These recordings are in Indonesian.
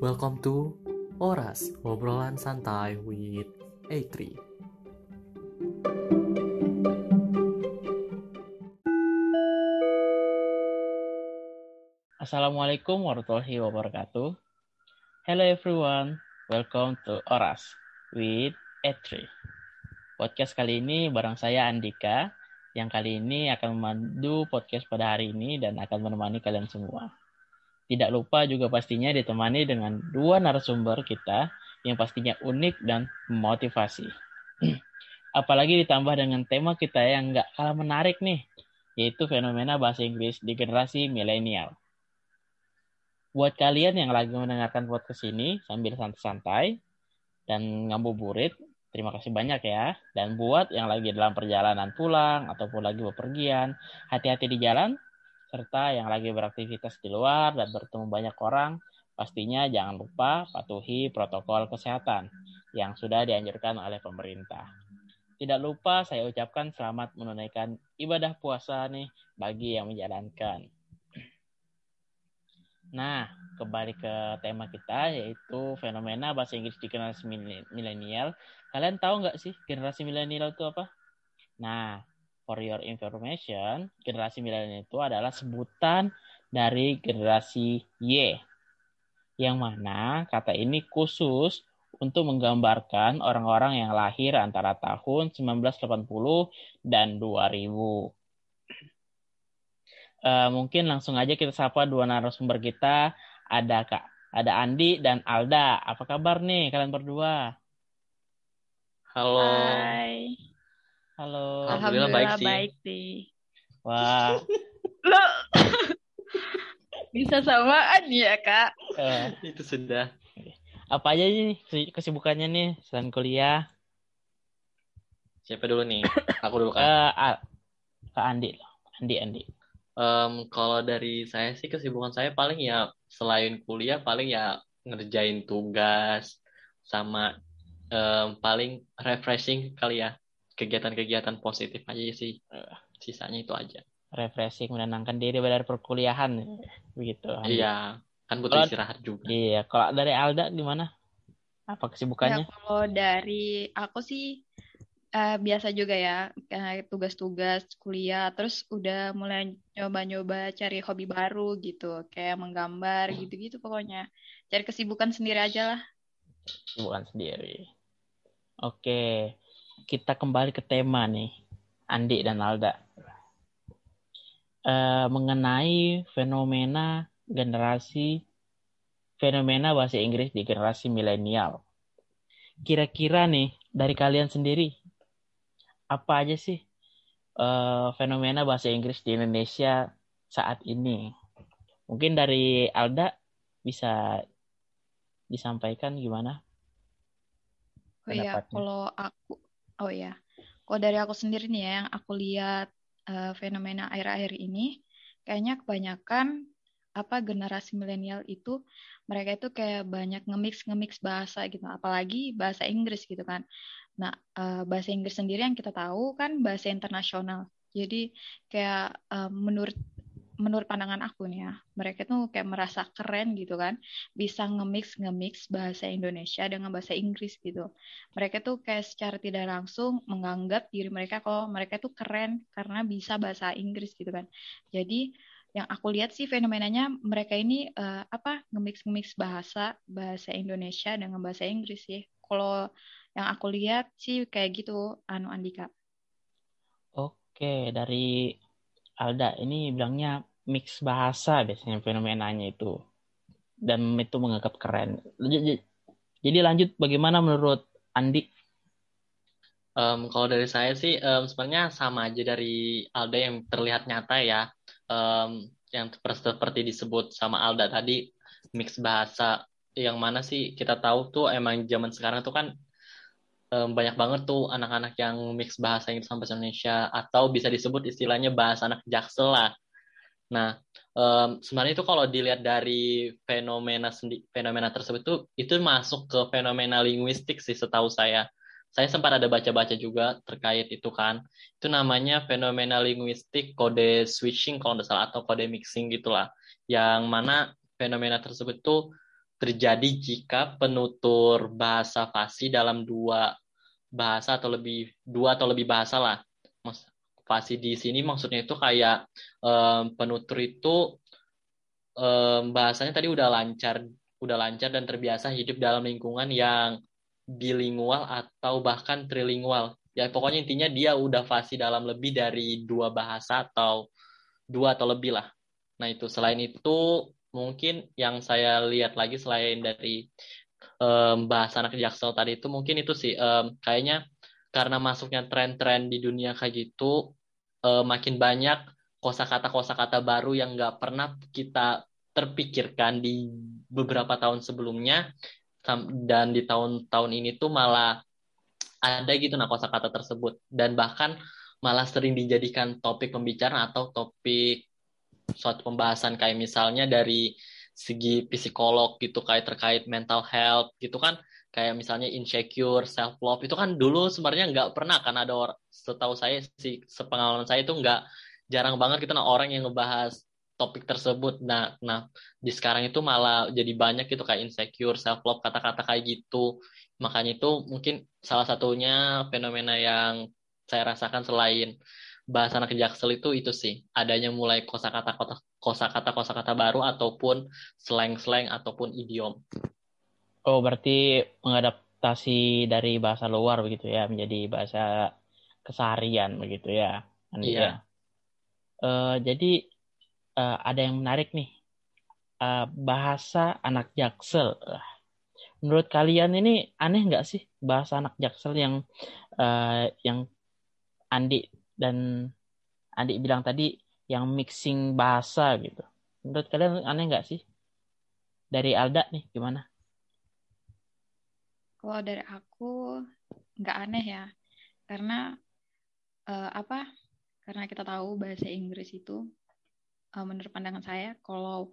Welcome to Oras, obrolan santai with A3. Assalamualaikum warahmatullahi wabarakatuh. Hello everyone, welcome to Oras with A3. Podcast kali ini bareng saya Andika, yang kali ini akan memandu podcast pada hari ini dan akan menemani kalian semua. Tidak lupa juga pastinya ditemani dengan dua narasumber kita yang pastinya unik dan memotivasi. Apalagi ditambah dengan tema kita yang nggak kalah menarik nih, yaitu fenomena bahasa Inggris di generasi milenial. Buat kalian yang lagi mendengarkan podcast ini sambil santai-santai dan ngabuburit, terima kasih banyak ya. Dan buat yang lagi dalam perjalanan pulang ataupun lagi bepergian, hati-hati di jalan, serta yang lagi beraktivitas di luar dan bertemu banyak orang, pastinya jangan lupa patuhi protokol kesehatan yang sudah dianjurkan oleh pemerintah. Tidak lupa saya ucapkan selamat menunaikan ibadah puasa nih bagi yang menjalankan. Nah, kembali ke tema kita yaitu fenomena bahasa Inggris di generasi milenial. Kalian tahu nggak sih generasi milenial itu apa? Nah, for your information, generasi milenial itu adalah sebutan dari generasi Y. Yang mana kata ini khusus untuk menggambarkan orang-orang yang lahir antara tahun 1980 dan 2000. Uh, mungkin langsung aja kita sapa dua narasumber kita. Ada Kak, ada Andi dan Alda. Apa kabar nih kalian berdua? Halo. Hai. Halo. Alhamdulillah, baik sih. baik sih. Wah. Lo bisa samaan ya kak? Uh, Itu sudah. apa aja nih kesibukannya nih selain kuliah? Siapa dulu nih? Aku dulu kan. Uh, Kak Andi loh. Andi, Andi. Em, kalau dari saya sih kesibukan saya paling ya selain kuliah paling ya ngerjain tugas sama em, paling refreshing kali ya kegiatan-kegiatan positif aja sih. Eh. Sisanya itu aja. Refreshing, menenangkan diri dari perkuliahan. Begitu. Andi. Iya, kan butuh Kalau- istirahat juga. Iya, kalau dari Alda gimana? Apa Ya, kesibukannya? kalau dari aku sih eh, biasa juga ya kayak tugas-tugas kuliah terus udah mulai nyoba-nyoba cari hobi baru gitu kayak menggambar gitu-gitu pokoknya cari kesibukan sendiri aja lah Kesibukan sendiri. Oke, kita kembali ke tema nih, Andi dan Alda. Eh, mengenai fenomena generasi fenomena bahasa Inggris di generasi milenial. Kira-kira nih dari kalian sendiri apa aja sih eh, fenomena bahasa Inggris di Indonesia saat ini? Mungkin dari Alda bisa disampaikan gimana? oh iya kalau aku oh ya kalau dari aku sendiri nih ya yang aku lihat eh, fenomena akhir-akhir ini kayaknya kebanyakan apa generasi milenial itu mereka itu kayak banyak nge-mix nge-mix bahasa gitu. Apalagi bahasa Inggris gitu kan. Nah eh, bahasa Inggris sendiri yang kita tahu kan bahasa internasional. Jadi kayak eh, menurut menurut pandangan aku nih ya mereka tuh kayak merasa keren gitu kan bisa nge-mix nge-mix bahasa Indonesia dengan bahasa Inggris gitu mereka tuh kayak secara tidak langsung menganggap diri mereka kalau mereka tuh keren karena bisa bahasa Inggris gitu kan jadi yang aku lihat sih fenomenanya mereka ini eh, apa nge-mix nge-mix bahasa bahasa Indonesia dengan bahasa Inggris sih. Kalau yang aku lihat sih kayak gitu anu Andika. Oke, dari Alda ini bilangnya mix bahasa biasanya fenomenanya itu. Dan itu menganggap keren. Jadi lanjut bagaimana menurut Andi? Em, kalau dari saya sih em, sebenarnya sama aja dari Alda yang terlihat nyata ya. Em, yang seper- seperti disebut sama Alda tadi mix bahasa yang mana sih kita tahu tuh emang zaman sekarang tuh kan em, banyak banget tuh anak-anak yang mix bahasa Inggris sama bahasa Indonesia atau bisa disebut istilahnya bahasa anak jaksel lah. Nah, em, sebenarnya itu kalau dilihat dari fenomena sendi- fenomena tersebut tuh itu masuk ke fenomena linguistik sih setahu saya saya sempat ada baca-baca juga terkait itu kan. Itu namanya fenomena linguistik kode switching kalau nggak salah atau kode mixing gitulah. Yang mana fenomena tersebut tuh terjadi jika penutur bahasa fasih dalam dua bahasa atau lebih dua atau lebih bahasa lah. Fasih di sini maksudnya itu kayak um, penutur itu um, bahasanya tadi udah lancar, udah lancar dan terbiasa hidup dalam lingkungan yang bilingual atau bahkan trilingual. Ya pokoknya intinya dia udah fasih dalam lebih dari dua bahasa atau dua atau lebih lah. Nah itu selain itu mungkin yang saya lihat lagi selain dari um, bahasa anak jaksel tadi itu mungkin itu sih um, kayaknya karena masuknya tren-tren di dunia kayak gitu um, makin banyak kosakata kosakata baru yang nggak pernah kita terpikirkan di beberapa tahun sebelumnya. Dan di tahun-tahun ini tuh malah ada gitu nah kosakata tersebut. Dan bahkan malah sering dijadikan topik pembicaraan atau topik suatu pembahasan kayak misalnya dari segi psikolog gitu kayak terkait mental health gitu kan kayak misalnya insecure, self love itu kan dulu sebenarnya nggak pernah kan ada orang setahu saya sih sepengalaman saya itu nggak jarang banget kita nah orang yang ngebahas topik tersebut. Nah, nah di sekarang itu malah jadi banyak gitu kayak insecure, self love, kata-kata kayak gitu. Makanya itu mungkin salah satunya fenomena yang saya rasakan selain bahasa anak jaksel itu itu sih adanya mulai kosakata kosakata kosakata baru ataupun slang-slang ataupun idiom. Oh, berarti mengadaptasi dari bahasa luar begitu ya menjadi bahasa keseharian begitu ya. Andi, iya. Ya? Uh, jadi uh, ada yang menarik nih. Uh, bahasa anak jaksel. Menurut kalian ini aneh nggak sih bahasa anak jaksel yang uh, yang Andi dan Andi bilang tadi yang mixing bahasa gitu. Menurut kalian aneh nggak sih? Dari Alda nih gimana? Kalau dari aku nggak aneh ya, karena uh, apa? Karena kita tahu bahasa Inggris itu, uh, menurut pandangan saya, kalau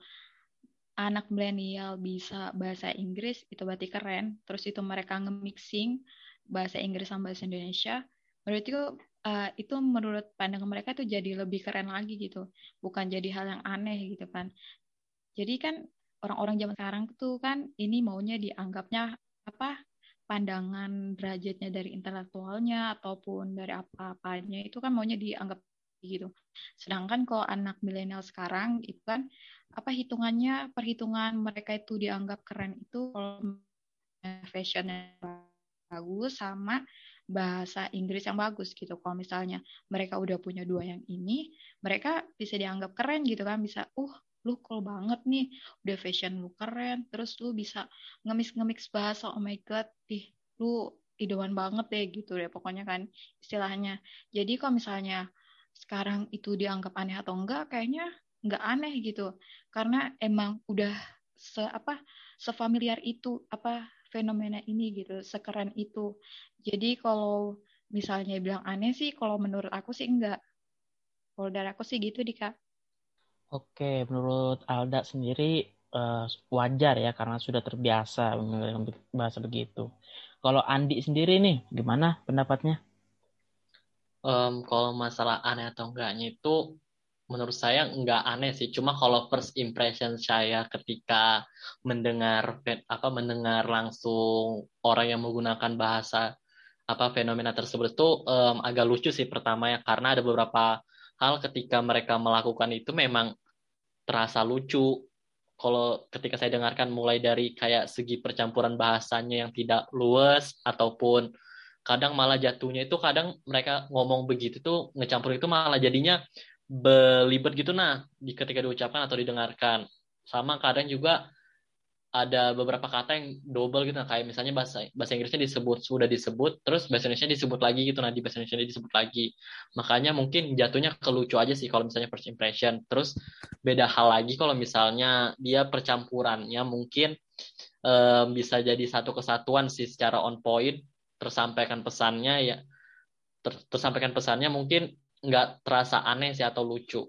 anak milenial bisa bahasa Inggris itu berarti keren. Terus itu mereka nge-mixing bahasa Inggris sama bahasa Indonesia, menurut itu uh, itu menurut pandangan mereka tuh jadi lebih keren lagi gitu bukan jadi hal yang aneh gitu kan jadi kan orang-orang zaman sekarang tuh kan ini maunya dianggapnya apa pandangan derajatnya dari intelektualnya ataupun dari apa-apanya itu kan maunya dianggap gitu. Sedangkan kalau anak milenial sekarang itu kan apa hitungannya perhitungan mereka itu dianggap keren itu kalau fashionnya bagus sama bahasa Inggris yang bagus gitu. Kalau misalnya mereka udah punya dua yang ini, mereka bisa dianggap keren gitu kan, bisa, uh, lu cool banget nih, udah fashion lu keren, terus lu bisa ngemix-ngemix bahasa, oh my god, ih, lu idoman banget deh gitu deh pokoknya kan istilahnya. Jadi kalau misalnya sekarang itu dianggap aneh atau enggak, kayaknya enggak aneh gitu. Karena emang udah se apa sefamiliar itu apa fenomena ini gitu, sekeren itu. Jadi kalau misalnya bilang aneh sih, kalau menurut aku sih enggak. Kalau dari aku sih gitu, Dika. Oke, menurut Alda sendiri uh, wajar ya karena sudah terbiasa bahasa begitu. Kalau Andi sendiri nih, gimana pendapatnya? Um, kalau masalah aneh atau enggaknya itu menurut saya enggak aneh sih. Cuma kalau first impression saya ketika mendengar apa mendengar langsung orang yang menggunakan bahasa apa fenomena tersebut itu um, agak lucu sih pertama ya karena ada beberapa hal ketika mereka melakukan itu memang terasa lucu. Kalau ketika saya dengarkan mulai dari kayak segi percampuran bahasanya yang tidak luas ataupun kadang malah jatuhnya itu kadang mereka ngomong begitu tuh ngecampur itu malah jadinya belibet gitu. Nah di ketika diucapkan atau didengarkan. Sama kadang juga ada beberapa kata yang double gitu. Nah, kayak misalnya bahasa bahasa Inggrisnya disebut sudah disebut terus bahasa Indonesia disebut lagi gitu. Nah di bahasa Indonesia disebut lagi. Makanya mungkin jatuhnya kelucu aja sih kalau misalnya first impression. Terus beda hal lagi kalau misalnya dia percampurannya mungkin um, bisa jadi satu kesatuan sih secara on point. Tersampaikan pesannya ya ter, tersampaikan pesannya mungkin nggak terasa aneh sih atau lucu.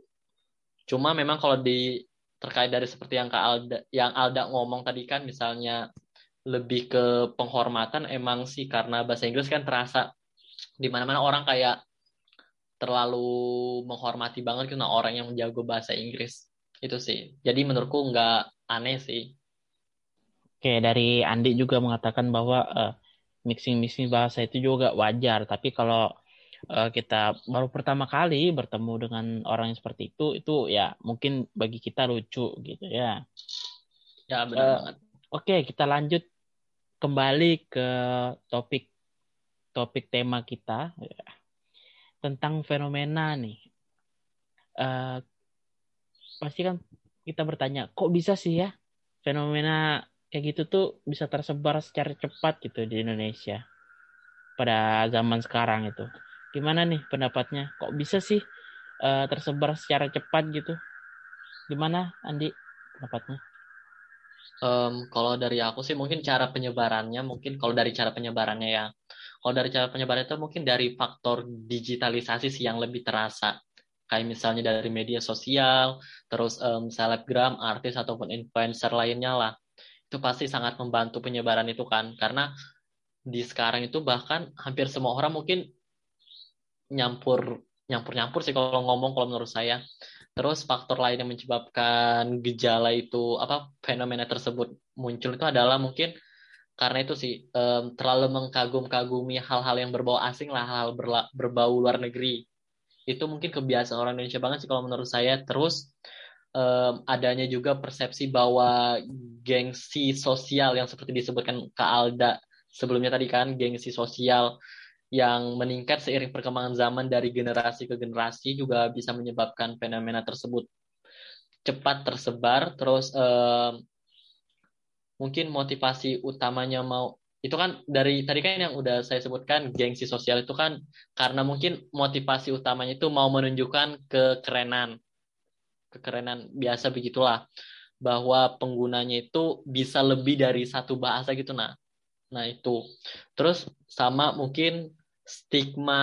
Cuma memang kalau di terkait dari seperti yang Kak Alda yang Alda ngomong tadi kan misalnya lebih ke penghormatan emang sih karena bahasa Inggris kan terasa di mana-mana orang kayak terlalu menghormati banget karena orang yang menjago bahasa Inggris itu sih. Jadi menurutku nggak aneh sih. Oke, dari Andi juga mengatakan bahwa uh, mixing-mixing bahasa itu juga wajar. Tapi kalau uh, kita baru pertama kali bertemu dengan orang yang seperti itu, itu ya mungkin bagi kita lucu gitu ya. Ya benar uh, banget. Oke, kita lanjut kembali ke topik topik tema kita ya. tentang fenomena nih. Uh, pasti kan kita bertanya, kok bisa sih ya fenomena kayak gitu tuh bisa tersebar secara cepat gitu di Indonesia pada zaman sekarang itu. Gimana nih pendapatnya? Kok bisa sih uh, tersebar secara cepat gitu? Gimana Andi pendapatnya? Um, kalau dari aku sih mungkin cara penyebarannya mungkin kalau dari cara penyebarannya ya kalau dari cara penyebaran itu mungkin dari faktor digitalisasi sih yang lebih terasa kayak misalnya dari media sosial terus um, selebgram artis ataupun influencer lainnya lah itu pasti sangat membantu penyebaran itu kan karena di sekarang itu bahkan hampir semua orang mungkin nyampur nyampur nyampur sih kalau ngomong kalau menurut saya. Terus faktor lain yang menyebabkan gejala itu apa fenomena tersebut muncul itu adalah mungkin karena itu sih um, terlalu mengkagum-kagumi hal-hal yang berbau asing lah hal-hal berbau luar negeri. Itu mungkin kebiasaan orang Indonesia banget sih kalau menurut saya. Terus um, adanya juga persepsi bahwa gengsi sosial yang seperti disebutkan Kak Alda sebelumnya tadi kan gengsi sosial yang meningkat seiring perkembangan zaman dari generasi ke generasi juga bisa menyebabkan fenomena tersebut cepat tersebar. Terus um, mungkin motivasi utamanya mau itu kan dari tadi kan yang udah saya sebutkan gengsi sosial itu kan karena mungkin motivasi utamanya itu mau menunjukkan kekerenan. Kekerenan biasa begitulah bahwa penggunanya itu bisa lebih dari satu bahasa gitu nah nah itu. Terus sama mungkin stigma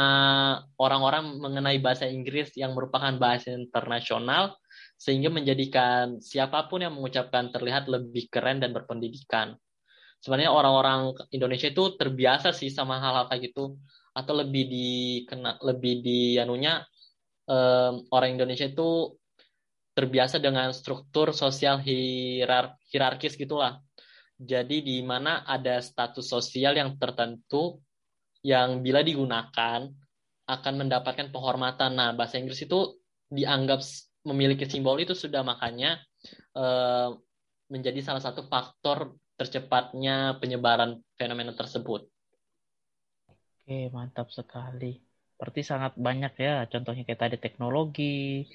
orang-orang mengenai bahasa Inggris yang merupakan bahasa internasional sehingga menjadikan siapa pun yang mengucapkan terlihat lebih keren dan berpendidikan sebenarnya orang-orang Indonesia itu terbiasa sih sama hal-hal kayak gitu atau lebih dikena lebih di anunya um, orang Indonesia itu terbiasa dengan struktur sosial hierar hierarkis gitulah. Jadi di mana ada status sosial yang tertentu yang bila digunakan akan mendapatkan penghormatan. Nah, bahasa Inggris itu dianggap memiliki simbol itu sudah makanya eh, menjadi salah satu faktor tercepatnya penyebaran fenomena tersebut. Oke, mantap sekali. Berarti sangat banyak ya, contohnya kayak tadi teknologi,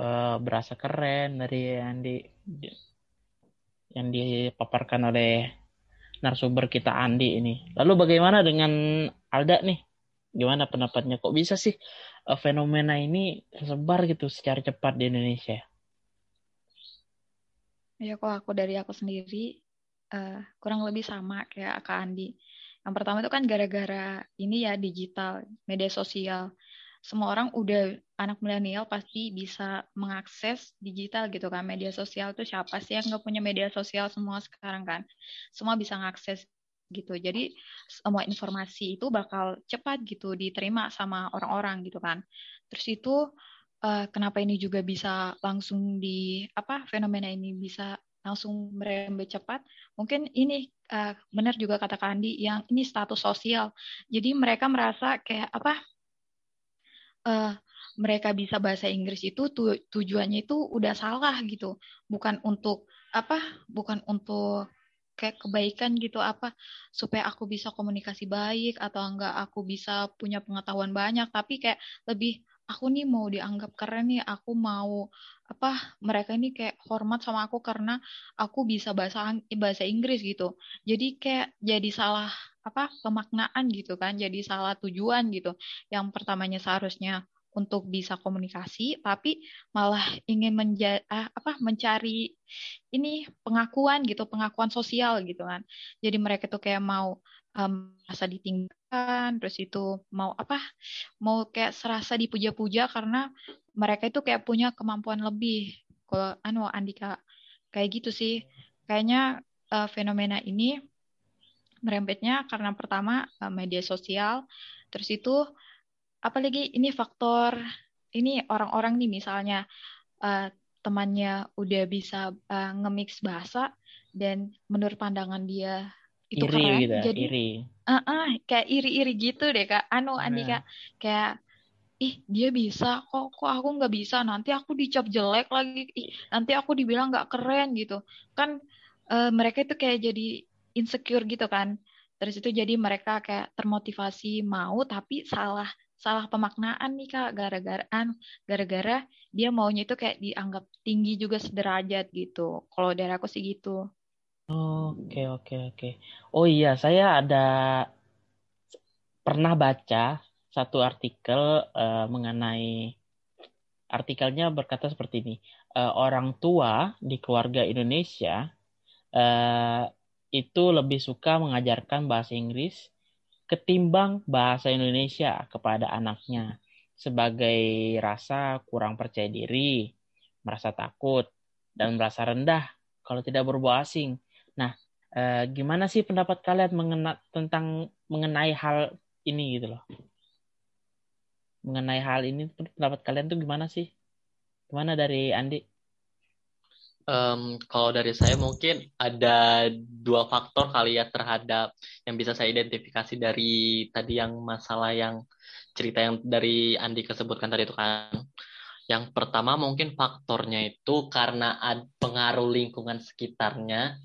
uh, berasa keren dari yang di yang dipaparkan oleh narasumber kita Andi ini. Lalu bagaimana dengan Alda nih? Gimana pendapatnya? Kok bisa sih uh, fenomena ini tersebar gitu secara cepat di Indonesia? Ya, kok aku dari aku sendiri uh, kurang lebih sama kayak Kak Andi. Yang pertama itu kan gara-gara ini ya digital, media sosial semua orang udah anak milenial pasti bisa mengakses digital gitu kan media sosial tuh siapa sih yang nggak punya media sosial semua sekarang kan semua bisa mengakses gitu. Jadi semua informasi itu bakal cepat gitu diterima sama orang-orang gitu kan. Terus itu uh, kenapa ini juga bisa langsung di apa fenomena ini bisa langsung merembet cepat? Mungkin ini uh, benar juga kata Kandi yang ini status sosial. Jadi mereka merasa kayak apa uh, mereka bisa bahasa Inggris itu tu, tujuannya itu udah salah gitu. Bukan untuk apa bukan untuk kayak kebaikan gitu apa supaya aku bisa komunikasi baik atau enggak aku bisa punya pengetahuan banyak. Tapi kayak lebih aku nih mau dianggap keren nih aku mau apa mereka ini kayak hormat sama aku karena aku bisa bahasa bahasa Inggris gitu. Jadi kayak jadi salah apa pemaknaan gitu kan jadi salah tujuan gitu. Yang pertamanya seharusnya untuk bisa komunikasi tapi malah ingin menja ah, apa mencari ini pengakuan gitu pengakuan sosial gitu kan. Jadi mereka tuh kayak mau um, merasa ditinggalkan terus itu mau apa mau kayak serasa dipuja-puja karena mereka itu kayak punya kemampuan lebih. Kalau anu Andika kayak gitu sih. Kayaknya uh, fenomena ini merembetnya karena pertama eh, media sosial, terus itu apalagi ini faktor ini orang-orang nih misalnya uh, temannya udah bisa uh, nge-mix bahasa, dan menurut pandangan dia itu iri keren gitu ya, jadi iri. uh -uh, kayak iri-iri gitu deh kak. Anu Andika Nah. kayak ih dia bisa kok kok aku nggak bisa? Nanti aku dicap jelek lagi. Ih nanti aku dibilang nggak keren gitu. Kan eh, mereka itu kayak jadi insecure gitu kan. Terus itu jadi mereka kayak termotivasi mau tapi salah salah pemaknaan nih kak gara-gara an gara-gara dia maunya itu kayak dianggap tinggi juga sederajat gitu kalau dari aku sih gitu Oke, oke, oke. Oh iya, saya ada pernah baca satu artikel eh, mengenai artikelnya berkata seperti ini. Eh, orang tua di keluarga Indonesia eh, itu lebih suka mengajarkan bahasa Inggris ketimbang bahasa Indonesia kepada anaknya sebagai rasa kurang percaya diri, merasa takut, dan merasa rendah kalau tidak berbau asing. Nah, eh, gimana sih pendapat kalian mengena tentang mengenai hal ini gitu loh? Mengenai hal ini pendapat kalian tuh gimana sih? Gimana dari Andi? Em, kalau dari saya mungkin ada dua faktor kali ya terhadap yang bisa saya identifikasi dari tadi yang masalah yang cerita yang dari Andi kesebutkan tadi itu kan. Yang pertama mungkin faktornya itu karena ada pengaruh lingkungan sekitarnya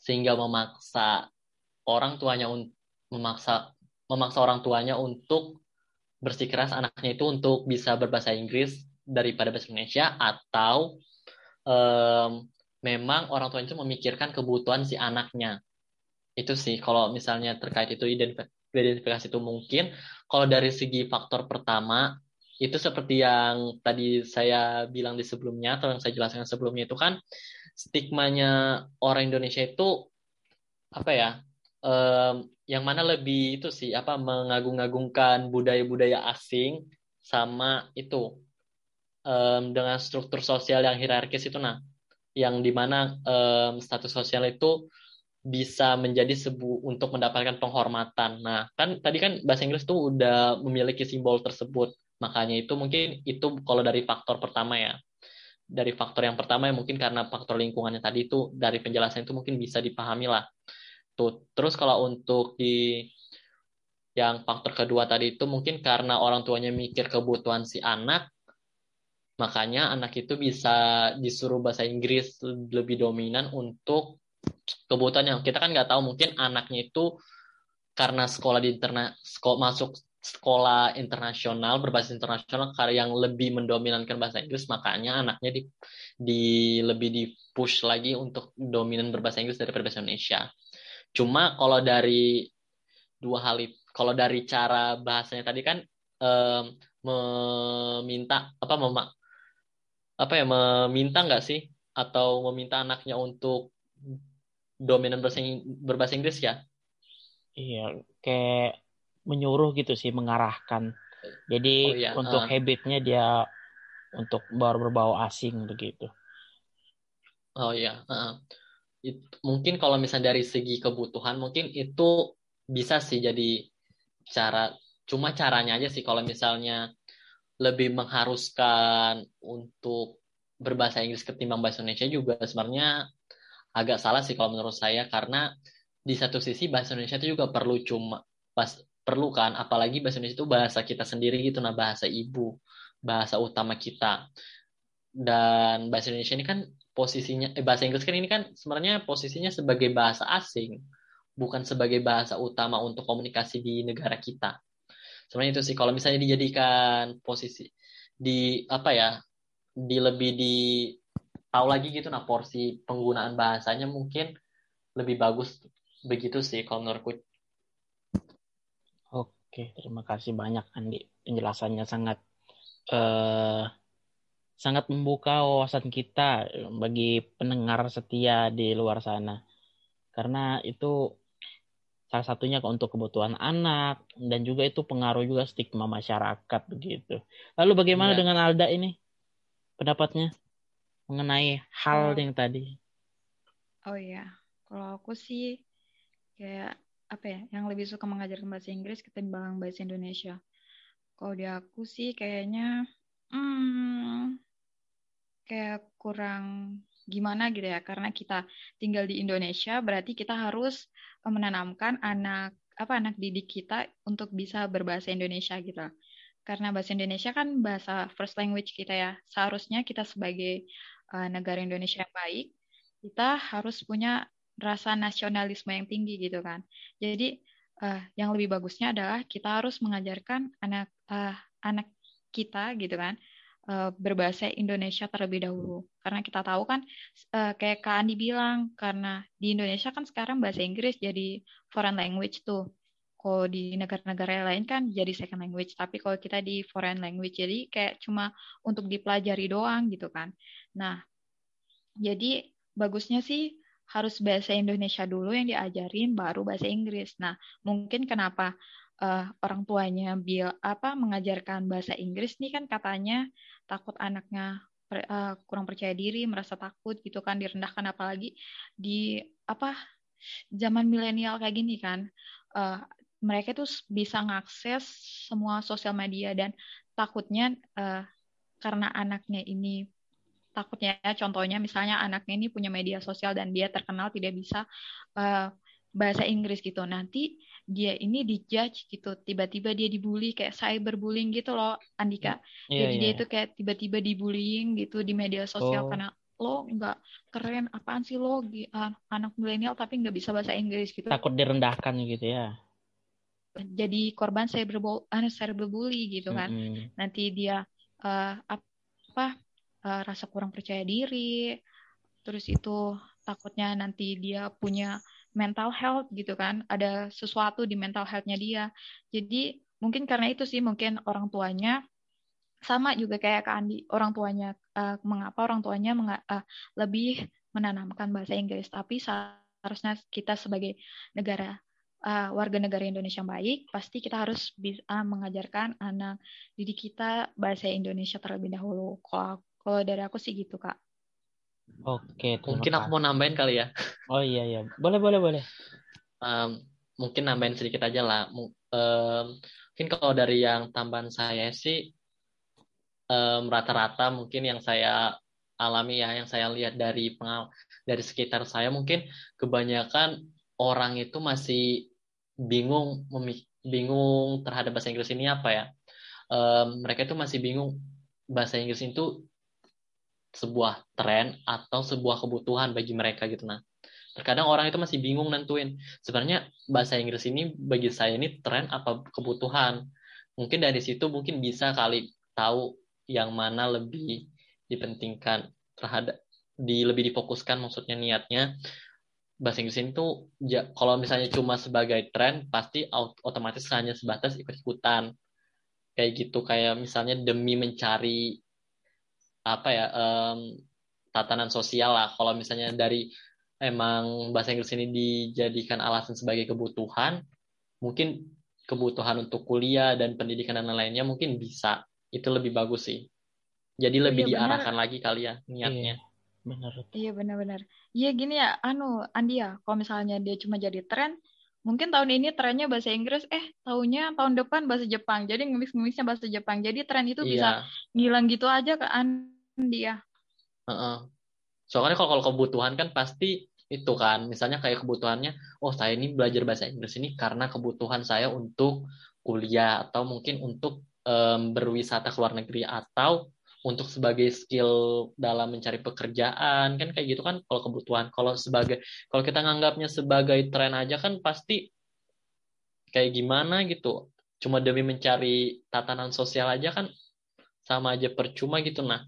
sehingga memaksa orang tuanya memaksa memaksa orang tuanya untuk bersikeras anaknya itu untuk bisa berbahasa Inggris daripada bahasa Indonesia atau em, memang orang tua itu memikirkan kebutuhan si anaknya. Itu sih kalau misalnya terkait itu identif- identifikasi itu mungkin. Kalau dari segi faktor pertama itu seperti yang tadi saya bilang di sebelumnya atau yang saya jelaskan sebelumnya itu kan stigmanya orang Indonesia itu apa ya? em, yang mana lebih itu sih apa mengagung-agungkan budaya-budaya asing sama itu em, dengan struktur sosial yang hierarkis itu nah yang di mana em, status sosial itu bisa menjadi sebu untuk mendapatkan penghormatan. Nah, kan tadi kan bahasa Inggris tuh udah memiliki simbol tersebut. Makanya itu mungkin itu kalau dari faktor pertama ya. Dari faktor yang pertama ya mungkin karena faktor lingkungannya tadi itu dari penjelasan itu mungkin bisa dipahami lah. Tuh. Terus kalau untuk di yang faktor kedua tadi itu mungkin karena orang tuanya mikir kebutuhan si anak, makanya anak itu bisa disuruh bahasa Inggris lebih dominan untuk kebutuhannya. Kita kan nggak tahu mungkin anaknya itu karena sekolah di interna sekolah masuk sekolah internasional berbasis internasional karena yang lebih mendominankan bahasa Inggris makanya anaknya di, di lebih di push lagi untuk dominan berbahasa Inggris daripada bahasa Indonesia. Cuma kalau dari dua hal kalau dari cara bahasanya tadi kan em, meminta apa mema, apa ya meminta nggak sih atau meminta anaknya untuk dominan berbahasa, berbahasa Inggris ya? Iya, kayak menyuruh gitu sih, mengarahkan. Jadi Oh iya, untuk ah. habitnya dia untuk baru berbau asing begitu. Oh iya, heeh. It- mungkin kalau misalnya dari segi kebutuhan mungkin itu bisa sih jadi cara cuma caranya aja sih kalau misalnya lebih mengharuskan untuk berbahasa Inggris ketimbang bahasa Indonesia juga sebenarnya agak salah sih kalau menurut saya karena di satu sisi bahasa Indonesia itu juga perlu cuma pas perlu kan apalagi bahasa Indonesia itu bahasa kita sendiri gitu. Nah bahasa ibu bahasa utama kita. Dan bahasa Indonesia ini kan posisinya eh, bahasa Inggris kan ini kan sebenarnya posisinya sebagai bahasa asing bukan sebagai bahasa utama untuk komunikasi di negara kita sebenarnya itu sih kalau misalnya dijadikan posisi di apa ya di lebih di tahu lagi gitu nah porsi penggunaan bahasanya mungkin lebih bagus begitu sih kalau menurutku Oke, terima kasih banyak Andi. Penjelasannya sangat eh, sangat membuka wawasan kita bagi pendengar setia di luar sana. Karena itu salah satunya untuk kebutuhan anak dan juga itu pengaruh juga stigma masyarakat begitu. Lalu bagaimana Iya. dengan Alda ini? Pendapatnya mengenai hal Oh. yang tadi? Oh iya, kalau aku sih kayak apa ya, yang lebih suka mengajarkan bahasa Inggris ketimbang bahasa Indonesia. Kalau di aku sih kayaknya hmm, kayak kurang gimana gitu ya karena kita tinggal di Indonesia berarti kita harus menanamkan anak apa anak didik kita untuk bisa berbahasa Indonesia gitu. Karena bahasa Indonesia kan bahasa first language kita ya. Seharusnya kita sebagai uh, negara Indonesia yang baik kita harus punya rasa nasionalisme yang tinggi gitu kan. Jadi uh, yang lebih bagusnya adalah kita harus mengajarkan anak uh, anak kita gitu kan uh, berbahasa Indonesia terlebih dahulu. Karena kita tahu kan uh, kayak Kak Andi bilang karena di Indonesia kan sekarang bahasa Inggris jadi foreign language tuh. Kalau di negara-negara lain kan jadi second language, tapi kalau kita di foreign language jadi kayak cuma untuk dipelajari doang gitu kan. Nah, jadi bagusnya sih harus bahasa Indonesia dulu yang diajarin baru bahasa Inggris. Nah, mungkin kenapa uh, orang tuanya bil apa mengajarkan bahasa Inggris nih kan katanya takut anaknya uh, kurang percaya diri, merasa takut gitu kan direndahkan apalagi di apa zaman milenial kayak gini kan. Uh, mereka tuh bisa mengakses semua sosial media dan takutnya uh, karena anaknya ini takutnya contohnya misalnya anaknya ini punya media sosial dan dia terkenal tidak bisa uh, bahasa Inggris gitu nanti dia ini dijudge gitu tiba-tiba dia dibully kayak cyberbullying gitu loh Andika yeah, jadi yeah. dia iya. itu kayak tiba-tiba dibullying gitu di media sosial oh. karena lo nggak keren apaan sih lo anak milenial tapi nggak bisa bahasa Inggris gitu takut direndahkan gitu ya jadi korban cyberbully uh, cyberbully gitu kan mm -hmm. nanti dia uh, apa uh, rasa kurang percaya diri terus itu takutnya nanti dia punya mental health gitu kan ada sesuatu di mental healthnya dia. Jadi mungkin karena itu sih mungkin orang tuanya sama juga kayak Kak Andi orang tuanya uh, mengapa orang tuanya meng uh, lebih menanamkan bahasa Inggris. Tapi seharusnya kita sebagai negara uh, warga negara Indonesia yang baik pasti kita harus bisa mengajarkan anak didik kita bahasa Indonesia terlebih dahulu. Kalau kalau dari aku sih gitu kak Oke, mungkin aku mau nambahin kali ya. Oh iya iya, boleh boleh boleh. Um, mungkin nambahin sedikit aja lah. Um, mungkin kalau dari yang tambahan saya sih rata rata-rata mungkin yang saya alami ya, yang saya lihat dari pengal dari sekitar saya mungkin kebanyakan orang itu masih bingung bingung terhadap bahasa Inggris ini apa ya. Um, mereka itu masih bingung bahasa Inggris itu sebuah tren atau sebuah kebutuhan bagi mereka gitu. Nah terkadang orang itu masih bingung nentuin. Sebenarnya bahasa Inggris ini bagi saya ini tren apa kebutuhan? Mungkin dari situ mungkin bisa kali tahu yang mana lebih dipentingkan terhadap di lebih difokuskan maksudnya niatnya. Bahasa Inggris ini tuh ya, kalau misalnya cuma sebagai tren pasti otomatis hanya sebatas ikut-ikutan. Kayak gitu kayak misalnya demi mencari apa ya um, tatanan sosial lah. Kalau misalnya dari emang bahasa Inggris ini dijadikan alasan sebagai kebutuhan mungkin kebutuhan untuk kuliah dan pendidikan dan lainnya mungkin bisa. Itu lebih bagus sih. Jadi lebih iya, diarahkan benar. lagi kali ya niatnya. Iya, benar. Iya benar-benar. Iya gini ya anu Andi ya kalau misalnya dia cuma jadi tren mungkin tahun ini trennya bahasa Inggris eh tahunnya tahun depan bahasa Jepang. Jadi ngemis-ngemisnya bahasa Jepang. Jadi tren itu iya. bisa ngilang gitu aja kan dia. Uh-uh. Soalnya kalau, kalau kebutuhan kan pasti itu kan, misalnya kayak kebutuhannya, oh saya ini belajar bahasa Inggris ini karena kebutuhan saya untuk kuliah atau mungkin untuk um, berwisata ke luar negeri atau untuk sebagai skill dalam mencari pekerjaan. Kan kayak gitu kan kalau kebutuhan. Kalau sebagai kalau kita nganggapnya sebagai tren aja kan pasti kayak gimana gitu. Cuma demi mencari tatanan sosial aja kan sama aja percuma gitu. Nah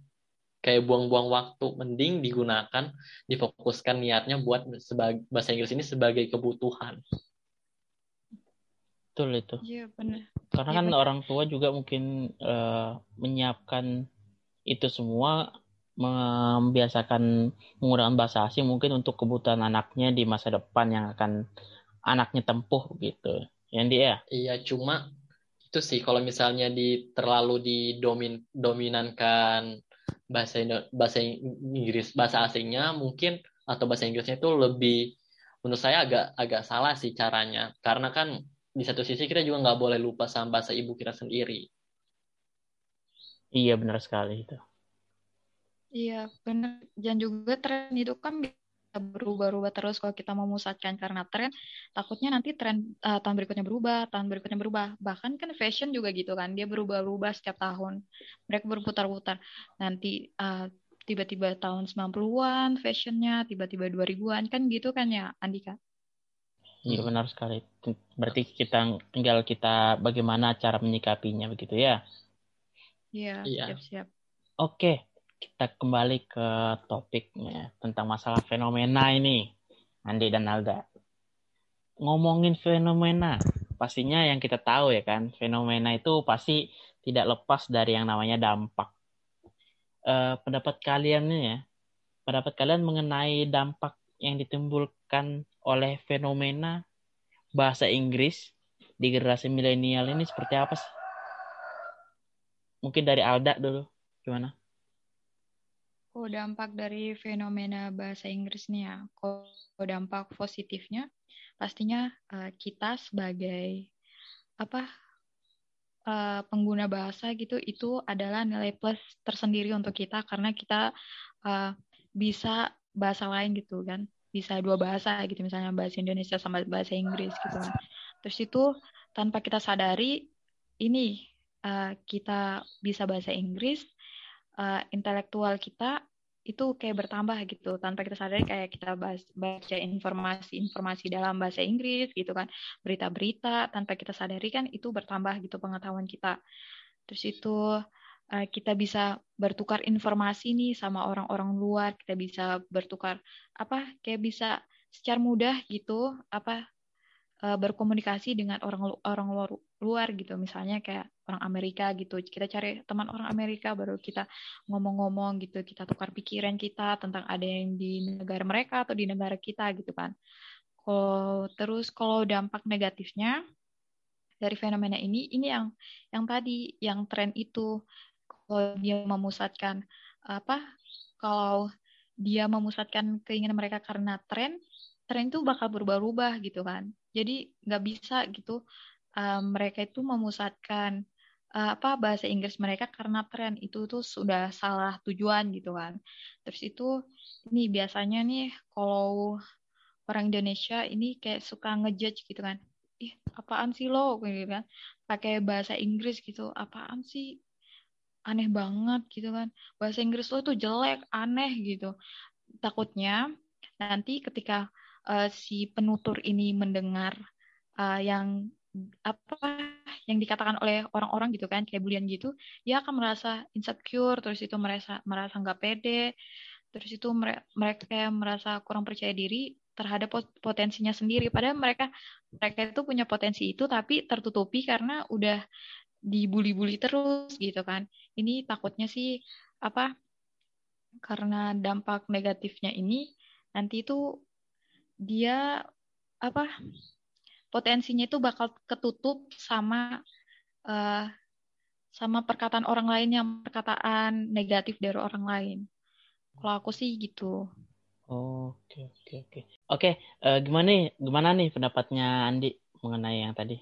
kayak buang-buang waktu mending digunakan difokuskan niatnya buat sebagai bahasa Inggris ini sebagai kebutuhan. Betul itu. Iya benar. Karena ya, kan bener. orang tua juga mungkin uh, menyiapkan itu semua membiasakan menggunakan bahasa asing mungkin untuk kebutuhan anaknya di masa depan yang akan anaknya tempuh gitu. Yang dia iya cuma itu sih kalau misalnya di terlalu didomin dominankan bahasa Indo bahasa Inggris bahasa asingnya mungkin atau bahasa Inggrisnya itu lebih menurut saya agak agak salah sih caranya. Karena kan di satu sisi kita juga nggak boleh lupa sama bahasa ibu kita sendiri. Iya benar sekali itu. Iya, benar. Dan juga tren itu kan berubah-ubah terus kalau kita memusatkan karena tren, takutnya nanti tren uh, tahun berikutnya berubah, tahun berikutnya berubah. Bahkan kan fashion juga gitu kan, dia berubah-ubah setiap tahun. Mereka berputar-putar. Nanti uh, tiba-tiba tahun 90-an fashionnya, tiba-tiba 2000-an kan gitu kan ya, Andika? Iya benar sekali. Berarti kita tinggal kita bagaimana cara menyikapinya begitu ya? Iya, Iya. siap-siap. Oke, kita kembali ke topiknya tentang masalah fenomena ini, Andi dan Alda. Ngomongin fenomena, pastinya yang kita tahu ya kan, fenomena itu pasti tidak lepas dari yang namanya dampak. Eh, pendapat kalian nih ya, pendapat kalian mengenai dampak yang ditimbulkan oleh fenomena bahasa Inggris di generasi milenial ini seperti apa sih? Mungkin dari Alda dulu, gimana? Oh, dampak dari fenomena bahasa Inggris nih ya. Kalau dampak positifnya, pastinya uh, kita sebagai apa uh, pengguna bahasa gitu itu adalah nilai plus tersendiri untuk kita karena kita uh, bisa bahasa lain gitu kan, bisa dua bahasa gitu misalnya bahasa Indonesia sama bahasa Inggris gitu kan. Terus itu tanpa kita sadari ini uh, kita bisa bahasa Inggris uh, intelektual kita itu kayak bertambah gitu. Tanpa kita sadari kayak kita bahas, baca informasi-informasi dalam bahasa Inggris gitu kan. Berita-berita tanpa kita sadari kan itu bertambah gitu pengetahuan kita. Terus itu uh, kita bisa bertukar informasi nih sama orang-orang luar. Kita bisa bertukar apa kayak bisa secara mudah gitu apa uh, berkomunikasi dengan orang orang luar luar gitu. Misalnya kayak orang Amerika gitu. Kita cari teman orang Amerika baru kita ngomong-ngomong gitu. Kita tukar pikiran kita tentang ada yang di negara mereka atau di negara kita gitu kan. Kalau terus kalau dampak negatifnya dari fenomena ini ini yang yang tadi yang tren itu. Kalau dia memusatkan apa kalau dia memusatkan keinginan mereka karena tren tren itu bakal berubah-ubah gitu kan. Jadi nggak bisa gitu uh, mereka itu memusatkan uh, apa bahasa Inggris mereka karena tren itu tuh sudah salah tujuan gitu kan. Terus itu ini biasanya nih kalau orang Indonesia ini kayak suka ngejudge gitu kan. Ih, apaan sih lo gitu kan. Pakai bahasa Inggris gitu. Apaan sih? Aneh banget gitu kan. Bahasa Inggris lo tuh jelek, aneh gitu. Takutnya nanti ketika uh, si penutur ini mendengar uh, yang apa yang dikatakan oleh orang-orang gitu kan kayak bulian gitu dia akan merasa insecure terus itu merasa merasa nggak pede terus itu mereka merasa kurang percaya diri terhadap potensinya sendiri. Padahal mereka mereka itu punya potensi itu tapi tertutupi karena udah dibully-bully terus gitu kan. Ini takutnya sih apa karena dampak negatifnya ini nanti itu dia apa potensinya itu bakal ketutup sama uh, sama perkataan orang lain yang perkataan negatif dari orang lain. Kalau aku sih gitu. Oke oke oke. Oke, uh, gimana nih gimana nih pendapatnya Andi mengenai yang tadi?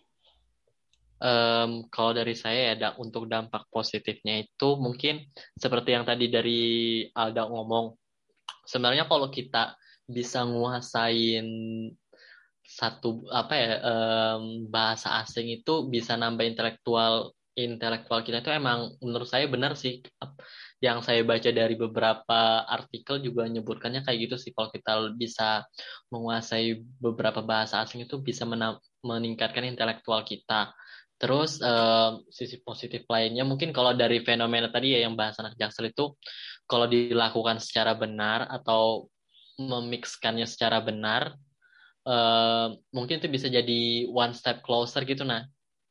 Um, kalau dari saya ya untuk dampak positifnya itu mungkin seperti yang tadi dari Alda ngomong. Sebenarnya kalau kita bisa nguasain satu apa ya um, bahasa asing itu bisa nambah intelektual intelektual kita itu emang menurut saya benar sih. Yang saya baca dari beberapa artikel juga menyebutkannya kayak gitu sih. Kalau kita bisa menguasai beberapa bahasa asing itu bisa meningkatkan intelektual kita. Terus um, sisi positif lainnya mungkin kalau dari fenomena tadi ya yang bahasa anak jaksel itu kalau dilakukan secara benar atau memixkannya secara benar mungkin itu bisa jadi one step closer gitu nah.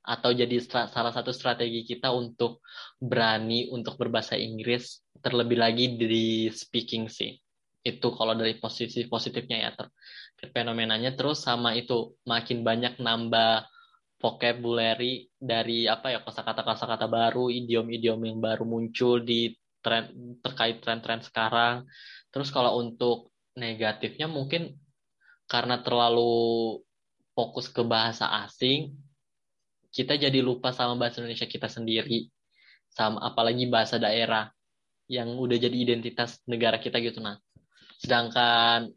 Atau jadi salah satu strategi kita untuk berani untuk berbahasa Inggris terlebih lagi di speaking sih. Itu kalau dari posisi positifnya ya ter fenomenanya. Terus sama itu makin banyak nambah vocabulary dari apa ya kosakata-kosakata baru idiom-idiom yang baru muncul di tren terkait tren-tren sekarang. Terus kalau untuk negatifnya mungkin karena terlalu fokus ke bahasa asing, kita jadi lupa sama bahasa Indonesia kita sendiri, sama apalagi bahasa daerah. yang udah jadi identitas negara kita gitu nah sedangkan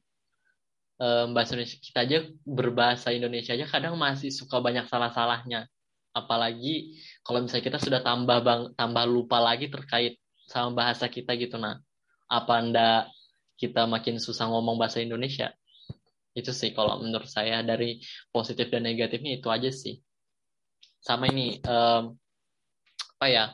um, bahasa Indonesia kita aja berbahasa Indonesia aja kadang masih suka banyak salah-salahnya. Apalagi kalau misalnya kita sudah tambah bang tambah lupa lagi terkait sama bahasa kita gitu nah apa anda kita makin susah ngomong bahasa Indonesia itu sih kalau menurut saya dari positif dan negatifnya itu aja sih. Sama ini um, apa ya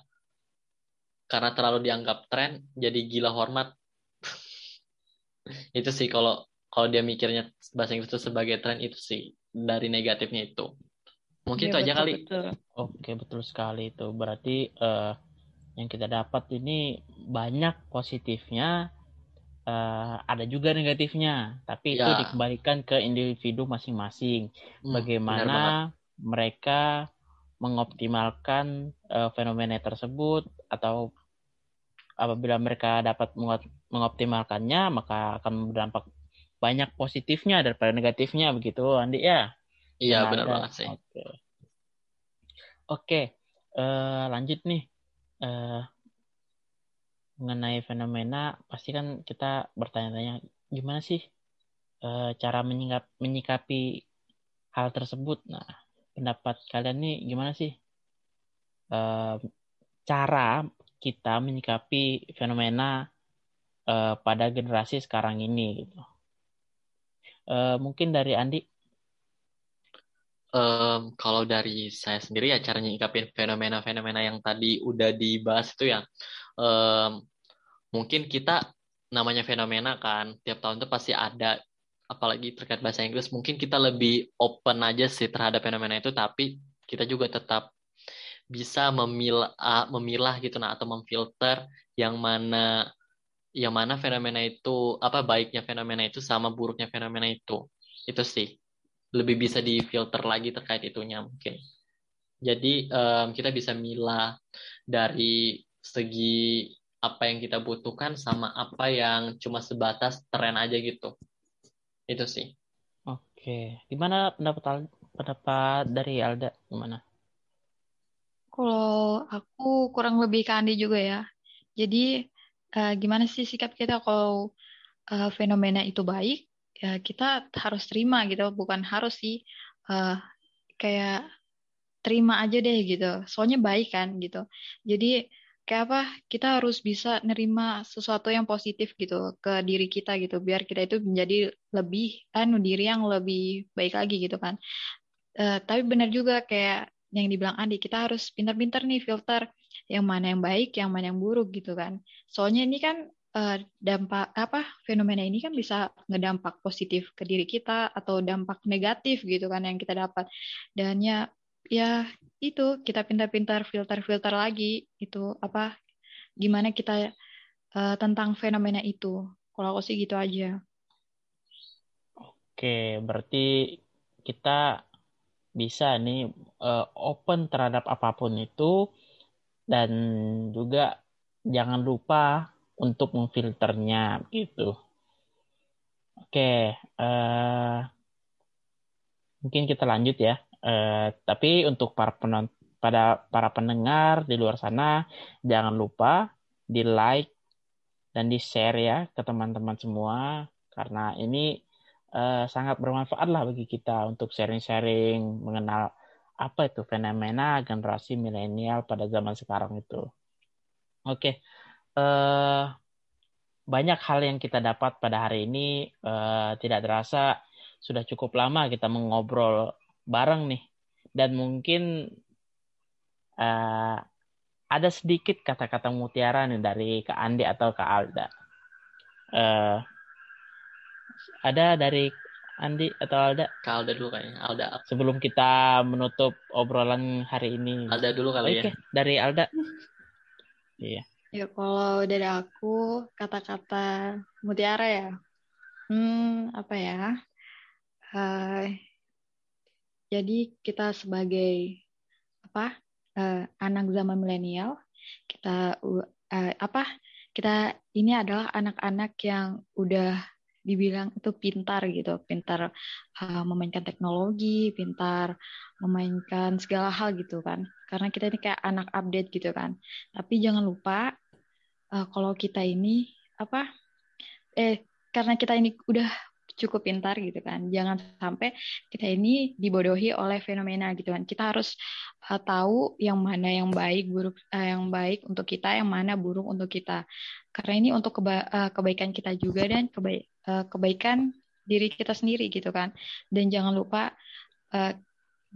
karena terlalu dianggap tren jadi gila hormat. Itu sih kalau kalau dia mikirnya bahasa Inggris itu sebagai tren itu sih dari negatifnya itu. Mungkin ya, itu aja kali. betul. oke betul sekali itu. Berarti uh, yang kita dapat ini banyak positifnya uh, ada juga negatifnya tapi ya. itu dikembalikan ke individu masing-masing. Hmm, bagaimana mereka mengoptimalkan uh, fenomena tersebut atau apabila mereka dapat mengoptimalkannya maka akan berdampak banyak positifnya daripada negatifnya begitu Andi ya? Iya nah, benar banget sih. Oke. Oke uh, lanjut nih. Uh, mengenai fenomena pasti kan kita bertanya-tanya gimana sih uh, cara menyingkap, menyikapi hal tersebut nah pendapat kalian nih gimana sih uh, cara kita menyikapi fenomena uh, pada generasi sekarang ini gitu. Uh, mungkin dari Andi. Um, kalau dari saya sendiri ya cara menyikapi fenomena-fenomena yang tadi udah dibahas itu ya um, mungkin kita namanya fenomena kan tiap tahun itu pasti ada apalagi terkait bahasa Inggris mungkin kita lebih open aja sih terhadap fenomena itu tapi kita juga tetap bisa memilah memilah gitu nah atau memfilter yang mana yang mana fenomena itu apa baiknya fenomena itu sama buruknya fenomena itu. Itu sih lebih bisa difilter lagi terkait itunya mungkin. Jadi um, kita bisa milah dari segi apa yang kita butuhkan sama apa yang cuma sebatas tren aja gitu. Itu sih. Oke. Gimana pendapat pendapat dari Alda? Gimana? Kalau aku kurang lebih ke Andi juga ya. Jadi uh, gimana sih sikap kita kalau uh, fenomena itu baik ya kita harus terima gitu bukan harus sih uh, kayak terima aja deh gitu. Soalnya baik kan gitu. Jadi kayak apa kita harus bisa nerima sesuatu yang positif gitu ke diri kita gitu biar kita itu menjadi lebih anu diri yang lebih baik lagi gitu kan. Uh, tapi benar juga kayak yang dibilang Andi kita harus pintar-pintar nih filter yang mana yang baik yang mana yang buruk gitu kan. Soalnya ini kan uh, dampak apa fenomena ini kan bisa ngedampak positif ke diri kita atau dampak negatif gitu kan yang kita dapat dan ya ya itu kita pintar-pintar filter-filter lagi itu apa gimana kita uh, tentang fenomena itu. Kalau aku sih gitu aja. Oke, berarti kita bisa nih uh, open terhadap apa pun itu dan juga jangan lupa untuk memfilternya gitu. Oke, uh, mungkin kita lanjut ya. Eh, tapi untuk para penonton pada para pendengar di luar sana jangan lupa di like dan di share ya ke teman-teman semua karena ini uh, sangat bermanfaat lah bagi kita untuk sharing-sharing mengenal apa itu fenomena generasi milenial pada zaman sekarang itu. Oke, okay. Uh, eh, banyak hal yang kita dapat pada hari ini uh, tidak terasa sudah cukup lama kita mengobrol bareng nih dan mungkin uh, ada sedikit kata-kata mutiara nih dari Kak Andi atau Kak Alda. Uh, ada dari Andi atau Alda? Kak Alda dulu kayaknya. Alda. Sebelum kita menutup obrolan hari ini. Alda dulu kali okay, ya. dari Alda. Iya. Ya kalau dari aku kata-kata mutiara ya. Hmm, apa ya? Uh, jadi kita sebagai apa uh, anak zaman milenial kita uh, apa kita ini adalah anak-anak yang udah dibilang itu pintar gitu, pintar uh, memainkan teknologi, pintar memainkan segala hal gitu kan. Karena kita ini kayak anak update gitu kan. Tapi jangan lupa uh, kalau kita ini apa eh karena kita ini udah cukup pintar gitu kan. Jangan sampai kita ini dibodohi oleh fenomena gitu kan. Kita harus uh, tahu yang mana yang baik buruk uh, yang baik untuk kita, yang mana buruk untuk kita. Karena ini untuk keba uh, kebaikan kita juga dan keba uh, kebaikan diri kita sendiri gitu kan. Dan jangan lupa uh,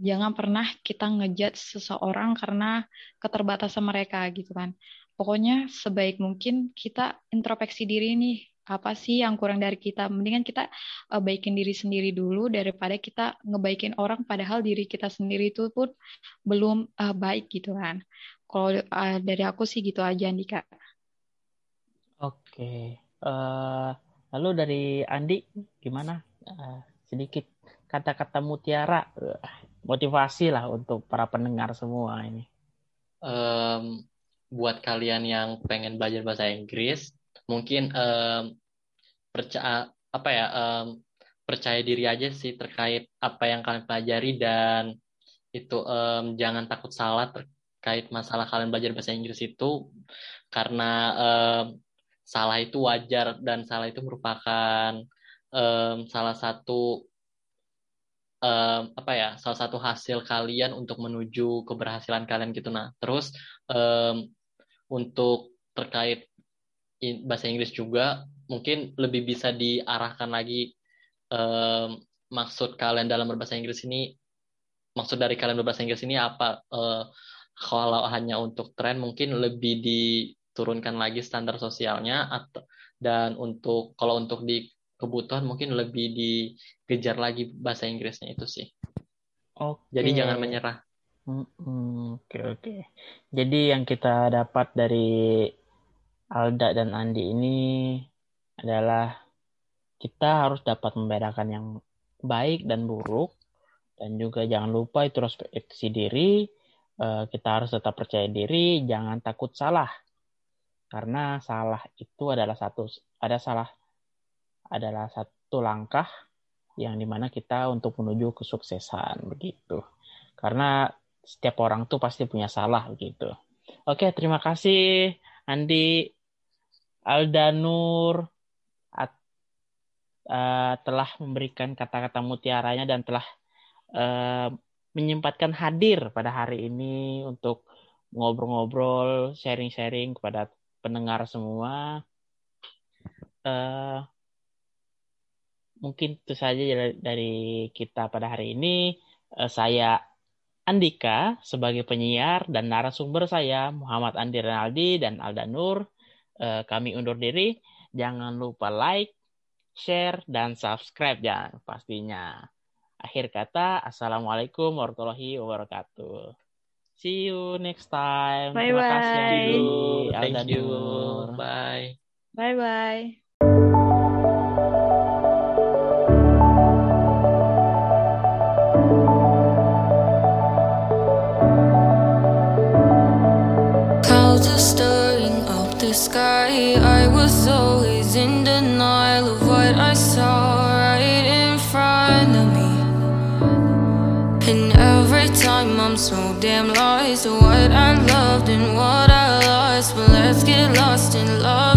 jangan pernah kita ngejat seseorang karena keterbatasan mereka gitu kan. Pokoknya sebaik mungkin kita introspeksi diri nih apa sih yang kurang dari kita? Mendingan kita uh, baikin diri sendiri dulu daripada kita ngebaikin orang padahal diri kita sendiri itu pun belum uh, baik gitu kan. Kalau uh, dari aku sih gitu aja Andika. Oke. Uh, lalu dari Andi gimana? Uh, sedikit kata-kata mutiara uh, motivasi lah untuk para pendengar semua ini. Um, buat kalian yang pengen belajar bahasa Inggris mungkin um, percaya apa ya um, percaya diri aja sih terkait apa yang kalian pelajari dan itu um, jangan takut salah terkait masalah kalian belajar bahasa Inggris itu karena um, salah itu wajar dan salah itu merupakan um, salah satu um, apa ya salah satu hasil kalian untuk menuju keberhasilan kalian gitu. Nah terus um, untuk terkait bahasa Inggris juga mungkin lebih bisa diarahkan lagi um, maksud kalian dalam berbahasa Inggris ini maksud dari kalian berbahasa Inggris ini apa uh, kalau hanya untuk tren mungkin lebih diturunkan lagi standar sosialnya atau dan untuk kalau untuk di kebutuhan mungkin lebih dikejar lagi bahasa Inggrisnya itu sih. Oke. Jadi jangan menyerah. Oke oke. Jadi yang kita dapat dari Alda dan Andi ini adalah kita harus dapat membedakan yang baik dan buruk. Dan juga jangan lupa itu introspeksi diri. Eh, kita harus tetap percaya diri jangan takut salah. Karena salah itu adalah satu ada salah adalah satu langkah yang di mana kita untuk menuju kesuksesan begitu. Karena setiap orang tuh pasti punya salah begitu oke terima kasih Andi Aldanur uh, telah memberikan kata-kata mutiaranya dan telah uh, menyempatkan hadir pada hari ini untuk ngobrol-ngobrol, sharing-sharing kepada pendengar semua. Uh, mungkin itu saja dari kita pada hari ini. Uh, saya Andika sebagai penyiar dan narasumber saya Muhammad Andi Renaldi dan Alda Nur. Uh, kami undur diri. Jangan lupa like, share, dan subscribe ya pastinya. Akhir kata, Assalamualaikum warahmatullahi wabarakatuh. See you next time. Bye Terima bye. kasih. Thank you. Bye. Bye bye. Sky. I was always in denial of what I saw right in front of me. And every time I'm so damn lost what I loved and what I lost. But let's get lost in love.